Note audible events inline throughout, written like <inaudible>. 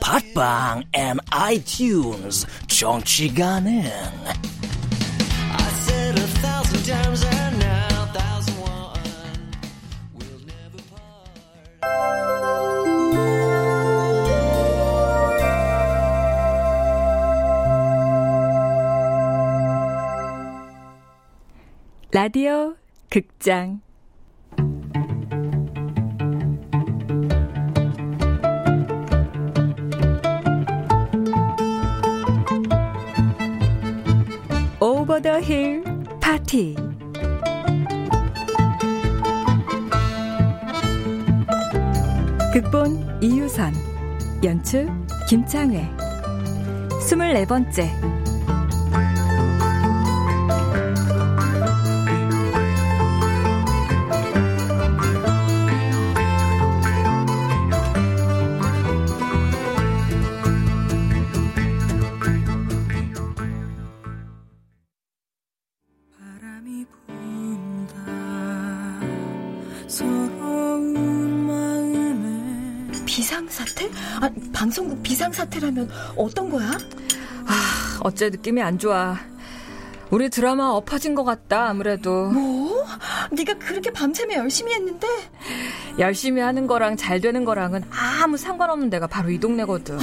팟빵 앤 아이튠즈 정치 가능. 라디오 극장 오버 더힐 파티. 극본 이유선 연출 김창회. 스물네 번째 사태? 아, 방송국 비상 사태라면 어떤 거야? 아, 어째 느낌이 안 좋아 우리 드라마 엎어진 것 같다 아무래도 뭐? 네가 그렇게 밤새며 열심히 했는데? 열심히 하는 거랑 잘 되는 거랑은 아무 상관없는 데가 바로 이 동네거든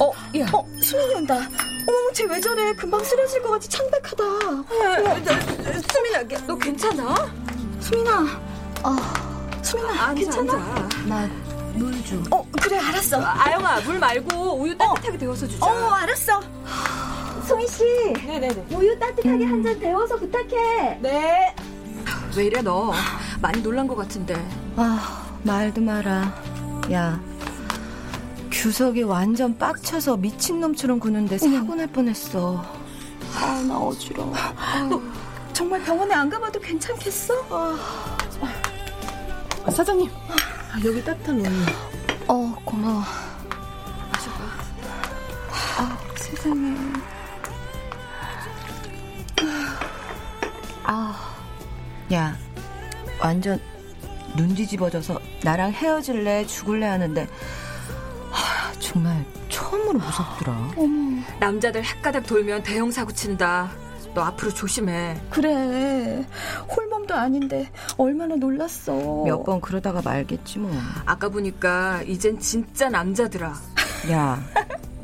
어, 야 어, 수민이 온다. 어머, 쟤왜 저래? 금방 쓰러질 것 같이 창백하다. 수민아 너 괜찮아? 수민아, 어, 수민아, 앉아, 괜찮아? 앉아. 나 물 좀. 어, 그래, 알았어. 아영아 물 말고 우유 따뜻하게 데워서 주자 어, 알았어. 소민 씨, 네네네 우유 따뜻하게 한잔 데워서 부탁해. 네. 왜 이래 너 많이 놀란 것 같은데 아, 말도 마라. 야, 규석이 완전 빡쳐서 미친놈처럼 구는데 사고 날 뻔했어. 아, 나 어지러워. 너 정말 병원에 안 가봐도 괜찮겠어? 아, 사장님 아, 여기 따뜻한 우유 어, 고마워. 아, 세상에. 아, 야, 완전 눈 뒤집어져서 나랑 헤어질래 죽을래 하는데 하, 정말 처음으로 무섭더라. 남자들 헷가닥 돌면 대형 사고 친다. 너 앞으로 조심해. 그래, 홀 몸도 아닌데 얼마나 놀랐어. 몇 번 그러다가 말겠지 뭐. 아까 보니까 이젠 진짜 남자들아 <laughs> 야,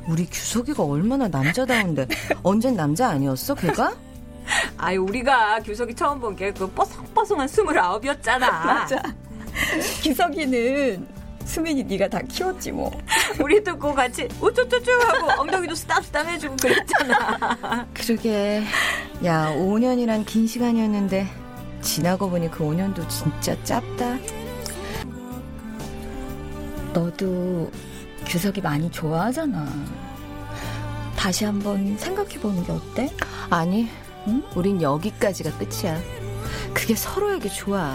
우리 규석이가 얼마나 남자다운데 언젠 남자 아니었어 걔가? <laughs> 아이 우리가 규석이 처음 본 게 그 뽀송뽀송한 스물아홉이었잖아 <laughs> 맞아. 기석이는 수민이 네가 다 키웠지 뭐. 우리도 그 같이 우쭈쭈쭈 하고 엉덩이도 스탑스탑 해주고 그랬잖아 그러게. 야, 5년이란 긴 시간이었는데 지나고 보니 그 5년도 진짜 짧다. 너도 규석이 많이 좋아하잖아. 다시 한번 생각해보는 게 어때? 아니, 응? 우린 여기까지가 끝이야. 그게 서로에게 좋아.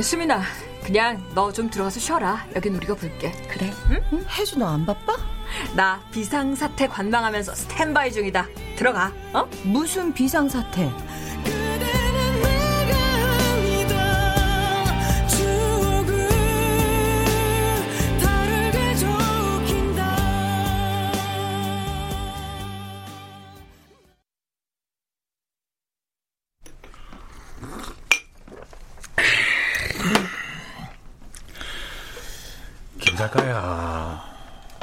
수민아 그냥 너 좀 들어가서 쉬어라 여긴 우리가 볼게 그래. 응? 혜주 너 안 바빠? 나 비상사태 관망하면서 스탠바이 중이다 들어가 어? 무슨 비상사태?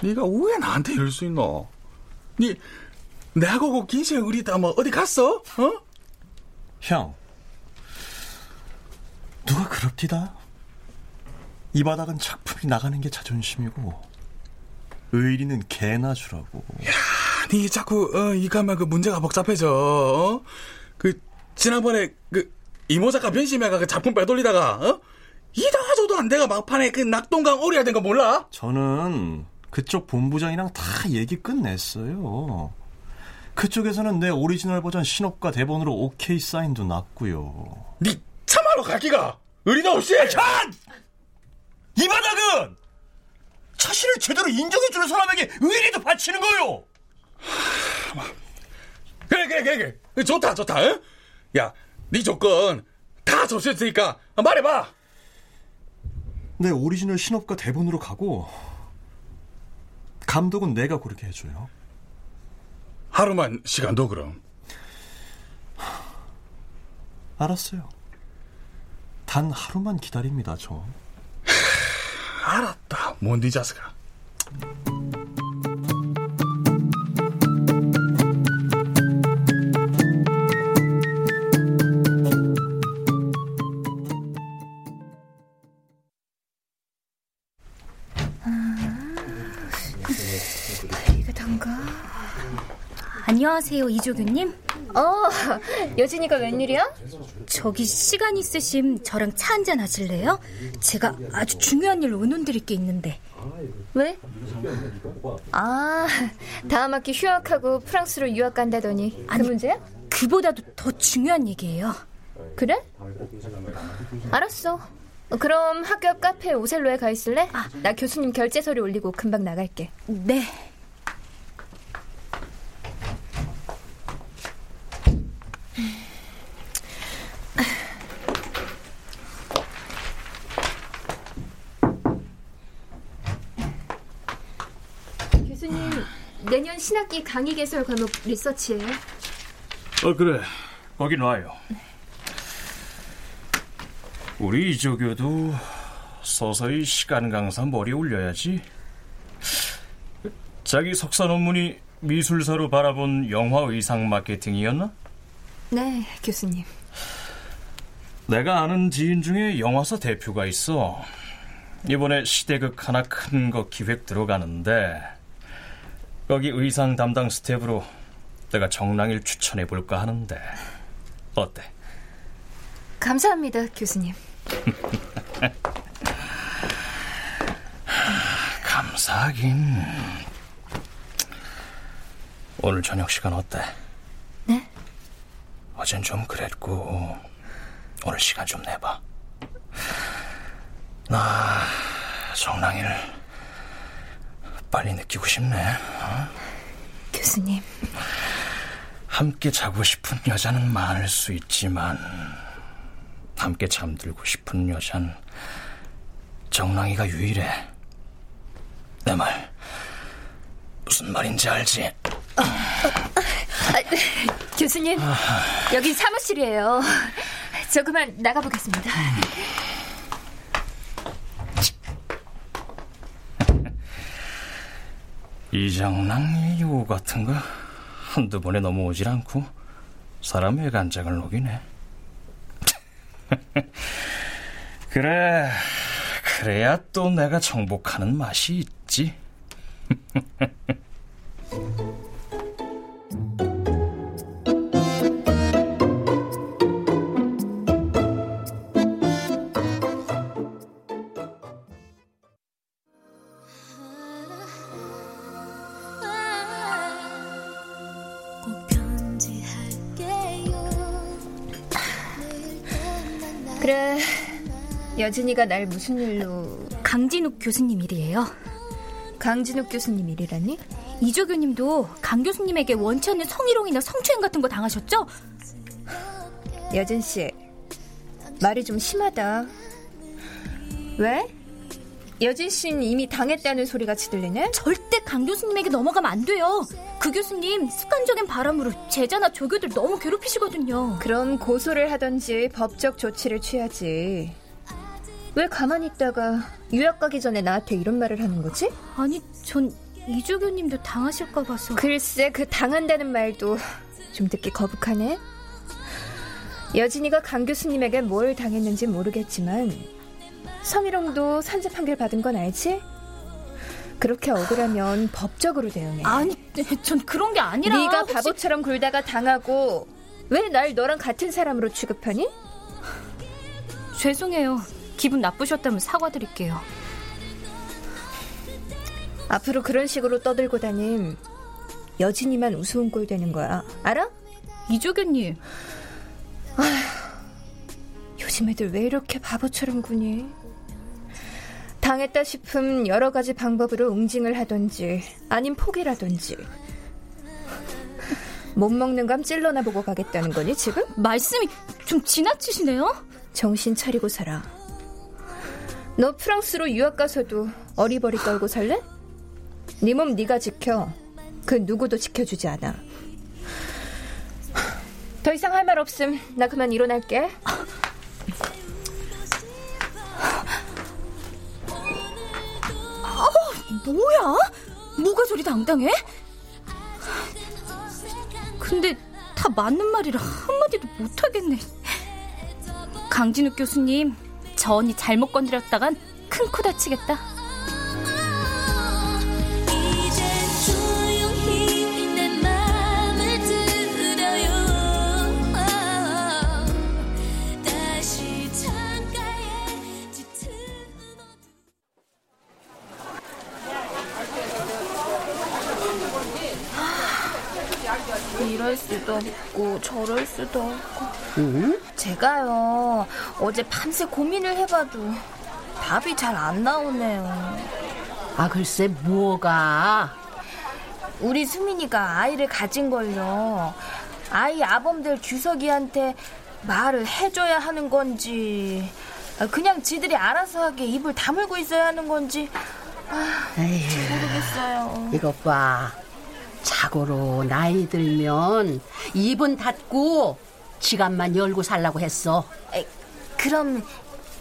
네가 왜 나한테 이럴 수 있노? 네 내하고 그 긴시가 우리 다 뭐 어디 갔어? 어? 형, 누가 그럽디다? 이 바닥은 작품이 나가는 게 자존심이고 의리는 개나 주라고. 니 자꾸 어, 이 가면 그 문제가 복잡해져. 어? 그 지난번에 그 이모 작가 변심해가 그 작품 빼돌리다가 어? 이다가줘도 안 돼가 막판에 그 낙동강 오리야 된 거 몰라? 저는 그쪽 본부장이랑 다 얘기 끝냈어요. 그쪽에서는 내 오리지널 버전 신업과 대본으로 오케이 사인도 났고요. 니 참하러 갈기가 의리도 없이. 전! 이 바닥은 자신을 제대로 인정해주는 사람에게 의리도 바치는 거요. 그래 그래 그래 그래 좋다 좋다. 어? 야, 네 조건 다 접수했으니까 말해봐. 내 오리지널 신업과 대본으로 가고 감독은 내가 고르게 해줘요. 하루만 시간 더 그럼. 알았어요. 단 하루만 기다립니다, 저. 알았다, 몬디 자스가. 안녕하세요, 이조규님. 어, 여진이가 웬일이야? 저기 시간 있으심 저랑 차 한잔 하실래요? 제가 아주 중요한 일로 의논드릴 게 있는데. 왜? 아, 다음 학기 휴학하고 프랑스로 유학 간다더니 그 문제야? 그보다도 더 중요한 얘기예요. 그래? 알았어. 그럼 학교 앞 카페 오셀로에 가 있을래? 나 교수님 결제 서류 올리고 금방 나갈게. 네. 교수님, 내년 신학기 강의 개설 과목 리서치예요. 어 그래 거긴 와요 우리 이조교도 서서히 시간 강사 머리 올려야지 자기 석사 논문이 미술사로 바라본 영화 의상 마케팅이었나? 네, 교수님. 내가 아는 지인 중에 영화사 대표가 있어 이번에 시대극 하나 큰 거 기획 들어가는데 거기 의상 담당 스텝으로 내가 정랑일 추천해 볼까 하는데 어때? 감사합니다, 교수님. <laughs> 감사하긴 오늘 저녁 시간 어때? 네? 어젠 좀 그랬고 오늘 시간 좀 내봐 나 정랑일 빨리 느끼고 싶네 어? 교수님. 함께 자고 싶은 여자는 많을 수 있지만 함께 잠들고 싶은 여잔 정랑이가 유일해. 내 말 무슨 말인지 알지? 아, 네, 교수님, 여기 사무실이에요. 저 그만 나가보겠습니다. 이정랑이 요구 같은 거 한두 번에 넘어오질 않고 사람 외간장을 녹이네. <laughs> 그래, 그래야 또 내가 정복하는 맛이 있지. <laughs> 여진이가 날 무슨 일로... 강진욱 교수님 일이에요. 강진욱 교수님 일이라니? 이조교님도 강 교수님에게 원치 않는 성희롱이나 성추행 같은 거 당하셨죠? 여진 씨, 말이 좀 심하다. 왜? 여진 씨는 이미 당했다는 소리 같이 들리네? 절대 강 교수님에게 넘어가면 안 돼요. 그 교수님 습관적인 바람으로 제자나 조교들 너무 괴롭히시거든요. 그럼 고소를 하던지 법적 조치를 취하지. 왜 가만히 있다가 유학 가기 전에 나한테 이런 말을 하는 거지? 아니, 전 이조교님도 당하실까 봐서. 글쎄 그 당한다는 말도 좀 듣기 거북하네. 여진이가 강 교수님에게 뭘 당했는지 모르겠지만 성희롱도 산재 판결 받은 건 알지? 그렇게 억울하면 법적으로 대응해. 아니, 전 그런 게 아니라. 네가 혹시- 바보처럼 굴다가 당하고 왜 날 너랑 같은 사람으로 취급하니? 죄송해요. 기분 나쁘셨다면 사과드릴게요. 앞으로 그런 식으로 떠들고 다님 여진이만 우스운 꼴 되는 거야. 알아? 이조교님. 요즘 애들 왜 이렇게 바보처럼 구니? 당했다 싶음 여러 가지 방법으로 응징을 하던지 아님 포기라던지 못 먹는 감 찔러나 보고 가겠다는 거니 지금? 말씀이 좀 지나치시네요. 정신 차리고 살아. 너 프랑스로 유학 가서도 어리버리 떨고 살래? 네 몸 네가 지켜. 그 누구도 지켜주지 않아. 더 이상 할 말 없음. 나 그만 일어날게. 뭐야? 뭐가 저리 당당해? 근데 다 맞는 말이라 한마디도 못하겠네. 강진욱 교수님, 저 언니 잘못 건드렸다간 큰 코 다치겠다. 이럴 수도 없고 저럴 수도 없고. 제가요 어제 밤새 고민을 해봐도 답이 잘 안 나오네요. 아 글쎄 뭐가? 우리 수민이가 아이를 가진 걸요. 아이 아범들 규석이한테 말을 해줘야 하는 건지 아, 그냥 지들이 알아서 하게 입을 다물고 있어야 하는 건지. 아, 에휴, 모르겠어요. 이것 봐. 자고로 나이 들면 입은 닫고 지갑만 열고 살라고 했어 그럼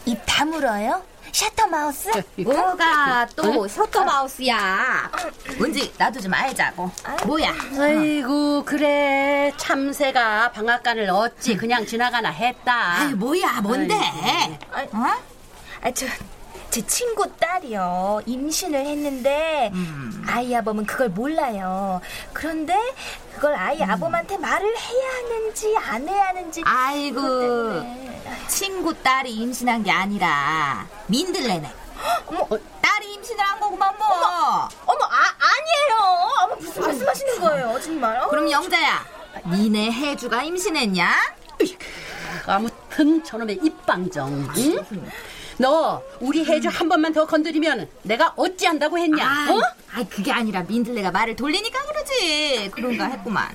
입 다물어요? 셔터 마우스? 뭐가 또 셔터 마우스야 은지 나도 좀 알자고 뭐야 아이고 그래 참새가 방앗간을 어찌 그냥 지나가나 했다 아이, 뭐야, 뭔데? 아이고. 어? 아, 저, 제 친구 딸이요. 임신을 했는데, 아이 아범은 그걸 몰라요. 그런데, 그걸 아이 아범한테 말을 해야 하는지, 안 해야 하는지. 아이고, 친구 딸이 임신한 게 아니라 민들레네. 어머, 딸이 임신을 한 거구만 뭐. 어머, 어머, 아, 아니에요. 어머, 무슨 말씀하시는 거예요, 정말? 어? 그럼 영자야, 니네 해주가 임신했냐? 아무튼 저놈의 입방정 응? 너 우리 해주 한 번만 더 건드리면 내가 어찌한다고 했냐 아, 어? 아, 그게 아니라 민들레가 말을 돌리니까 그러지. 그런가 했구만.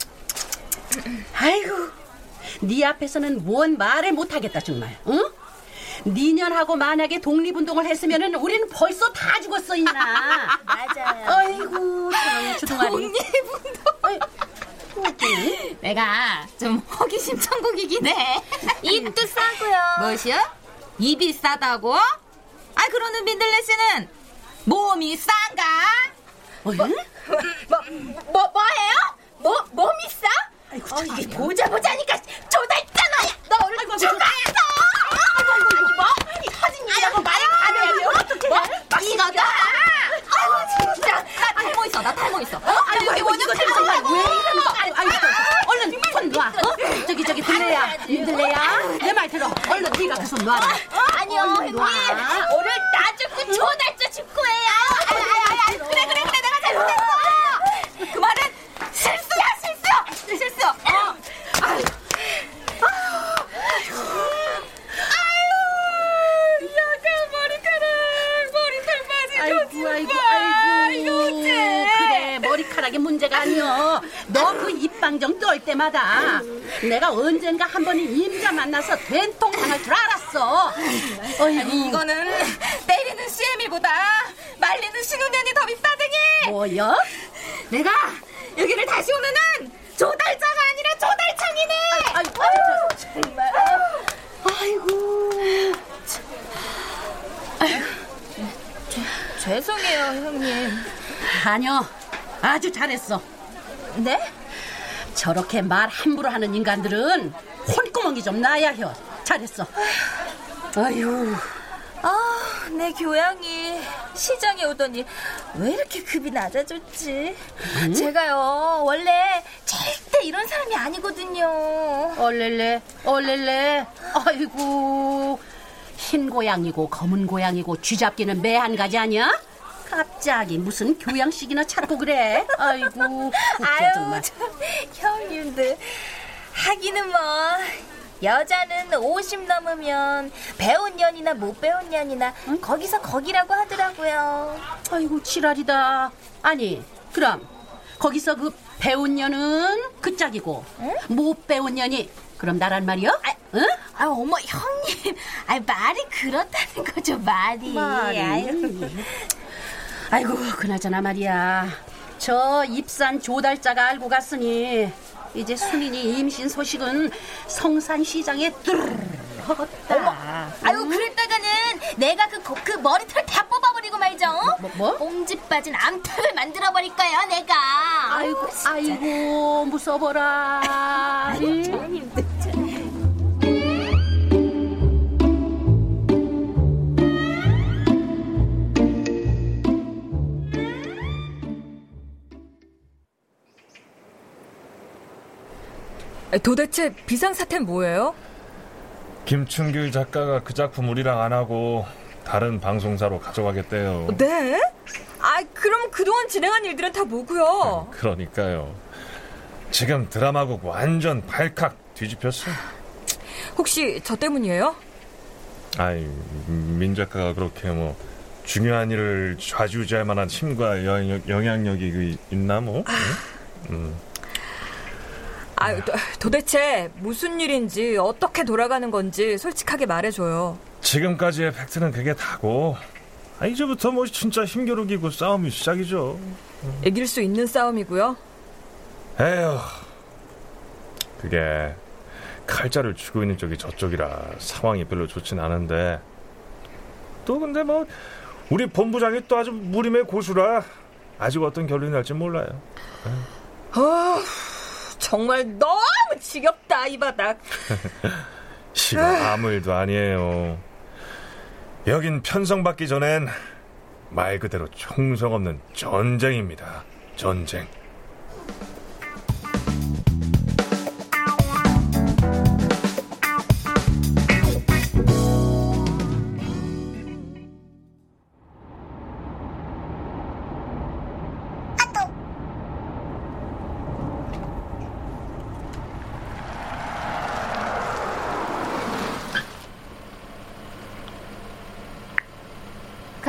아이고 네 앞에서는 뭔 말을 못하겠다 정말 응? 니년하고 만약에 독립운동을 했으면은 우리는 벌써 다 죽었어 이나 맞아요 아이고 저놈 주둥아리 내가 좀 호기심 천국이긴 해. <laughs> 입도 싸고요. 뭐시여? 입이 싸다고? 아, 그러는 민들레 씨는 몸이 싼가? 어, 뭐, 뭐, 뭐, 뭐해요? 뭐, 몸이 싸? 어, 이게 보자 보자니까 조달잖아. 너 얼른 조달해서. 아니 뭐? 이 터진 일이라고 말을 안 해요? 뭐? 이거다. 아이고 진짜. 나 탈모 있어, 나 탈모 있어. 아니 이거 이거 원형 이거 탈모 정말 있다고. 왜 이러는 거 아이고 아이고 얼른 손 놔 어? 저기 저기 들레야 민들레야 내 말 들어 얼른 네가 그 손 놔라 아니요, 얼른 형님. 놔. 오늘 나 죽고 조달자 죽고 해요. 아이, 아이, 아이, 그래, 그래, 그래. 내가 잘못했어. 그 말은 실수야, 실수! 실수! 어. 아유. 아이고 아이고 아이고 그래 머리카락이 문제가 아니여 너 그 입방정 떨 때마다 내가 언젠가 한 번은 임자 만나서 된통 당할 줄 알았어 아니, 이거는 때리는 CM이보다 말리는 신혼년이 더 비싸더니! 뭐여? 내가 여기를 다시 오면은 조달자가 아니라 조달창이네! 아이고, 정말. 아이고 죄송해요, 형님. 아니요 아주 잘했어. 네? 저렇게 말 함부로 하는 인간들은 혼구멍이 좀 나야 해. 잘했어. 아유. 아, 내 교양이 시장에 오더니 왜 이렇게 급이 낮아졌지? 제가요 원래 절대 이런 사람이 아니거든요. 얼렐레, 얼렐레. 아이고. 흰 고양이고 검은 고양이고 쥐 잡기는 매 한 가지 아니야? 갑자기 무슨 교양식이나 찾고 그래? 아이고. 아유, 정말. 참, 형님들 하기는 뭐 여자는 50 넘으면 배운 년이나 못 배운 년이나 거기서 거기라고 하더라고요. 아이고 지랄이다. 아니 그럼 거기서 그 배운 년은 그 짝이고 못 배운 년이 그럼 나란 말이야? 응? 아 어머 형님, 아 말이 그렇다는 거죠 말이. 말이. 아유. 아이고 그나저나 말이야. 저 입산 조달자가 알고 갔으니 이제 순인이 임신 소식은 성산시장에 뚜르르 아유 그랬다가는 내가 그, 거- 그 머리털 다 뽑아버리고 말죠. 뭐? 뭐? 꽁지 빠진 암탉을 만들어 버릴 거예요 내가. 아이고 아이고 무서워라. 형님 도대체 비상사태는 뭐예요? 김춘길 작가가 그 작품 우리랑 안 하고 다른 방송사로 가져가겠대요. 네? 아, 그럼 그동안 진행한 일들은 다 뭐고요? 그러니까요. 지금 드라마국 완전 발칵 뒤집혔어. 혹시 저 때문이에요? 아이, 민 작가가 그렇게 뭐 중요한 일을 좌지우지할 만한 힘과 영, 영향력이 그 있나 뭐? 응? 음. 아, 도, 도대체 무슨 일인지 어떻게 돌아가는 건지 솔직하게 말해줘요. 지금까지의 팩트는 그게 다고 아, 이제부터 뭐 진짜 힘겨루기고 싸움이 시작이죠. 이길 수 있는 싸움이고요. 에휴, 그게 칼자를 쥐고 있는 쪽이 저쪽이라 상황이 별로 좋진 않은데 또 근데 뭐 우리 본부장이 또 아주 무림의 고수라 아직 어떤 결론이 날지 몰라요. 아, 정말 너무 지겹다, 이 바닥. <laughs> 시가 아무 일도 아니에요. 여긴 편성받기 전엔 말 그대로 총성 없는 전쟁입니다. 전쟁.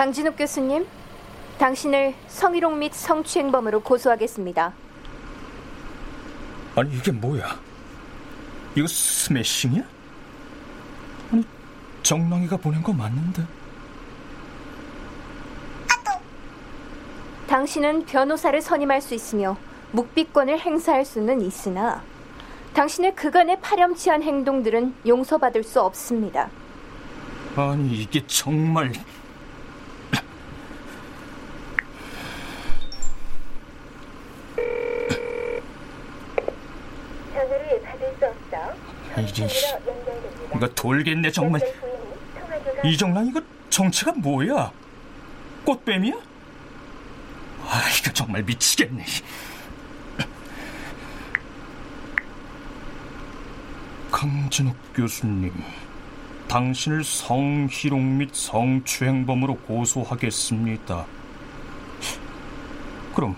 강진욱 교수님, 당신을 성희롱 및 성추행범으로 고소하겠습니다. 아니 이게 뭐야? 이거 스매싱이야? 아니 정랑이가 보낸 거 맞는데? 당신은 변호사를 선임할 수 있으며 묵비권을 행사할 수는 있으나 당신의 그간의 파렴치한 행동들은 용서받을 수 없습니다. 아니 이게 정말 이제 이거 돌겠네 정말. 이정랑 이거 정체가 뭐야? 꽃뱀이야? 아 이거 정말 미치겠네. 강진욱 교수님, 당신을 성희롱 및 성추행범으로 고소하겠습니다. 그럼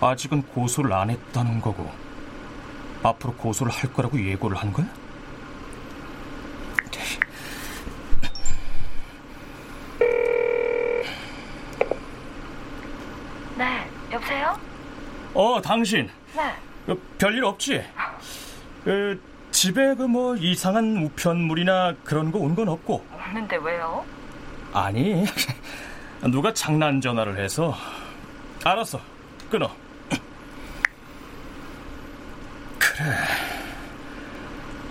아직은 고소를 안 했다는 거고 앞으로 고소를 할 거라고 예고를 한 거야? 네, 여보세요? 어, 당신. 네. 어, 별일 없지? 그, 집에 그 뭐 이상한 우편물이나 그런 거 온 건 없고. 없는데 왜요? 아니, <laughs> 누가 장난 전화를 해서. 알았어, 끊어. 그래.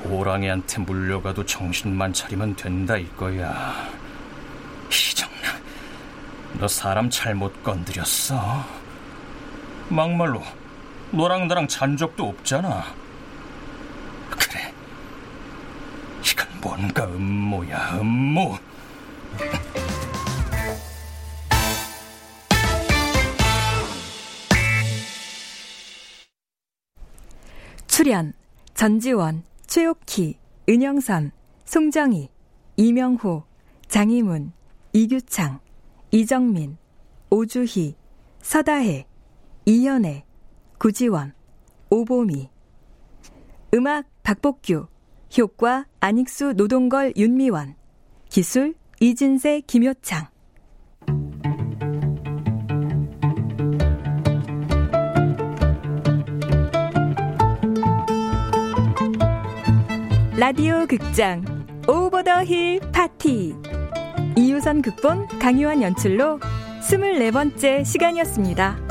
호랑이한테 물려가도 정신만 차리면 된다 이거야. 이정나, 너 사람 잘못 건드렸어. 막말로 너랑 나랑 잔 적도 없잖아. 그래. 이건 뭔가 음모야, 음모. 출연 전지원, 최옥희, 은영선, 송정희, 이명호, 장희문, 이규창, 이정민, 오주희, 서다혜, 이현애, 구지원, 오보미. 음악 박복규 효과 안익수 노동걸 윤미원. 기술 이진세 김효창 라디오 극장 오버 더 힐 파티 이유선 극본 강유한 연출로 24번째 시간이었습니다.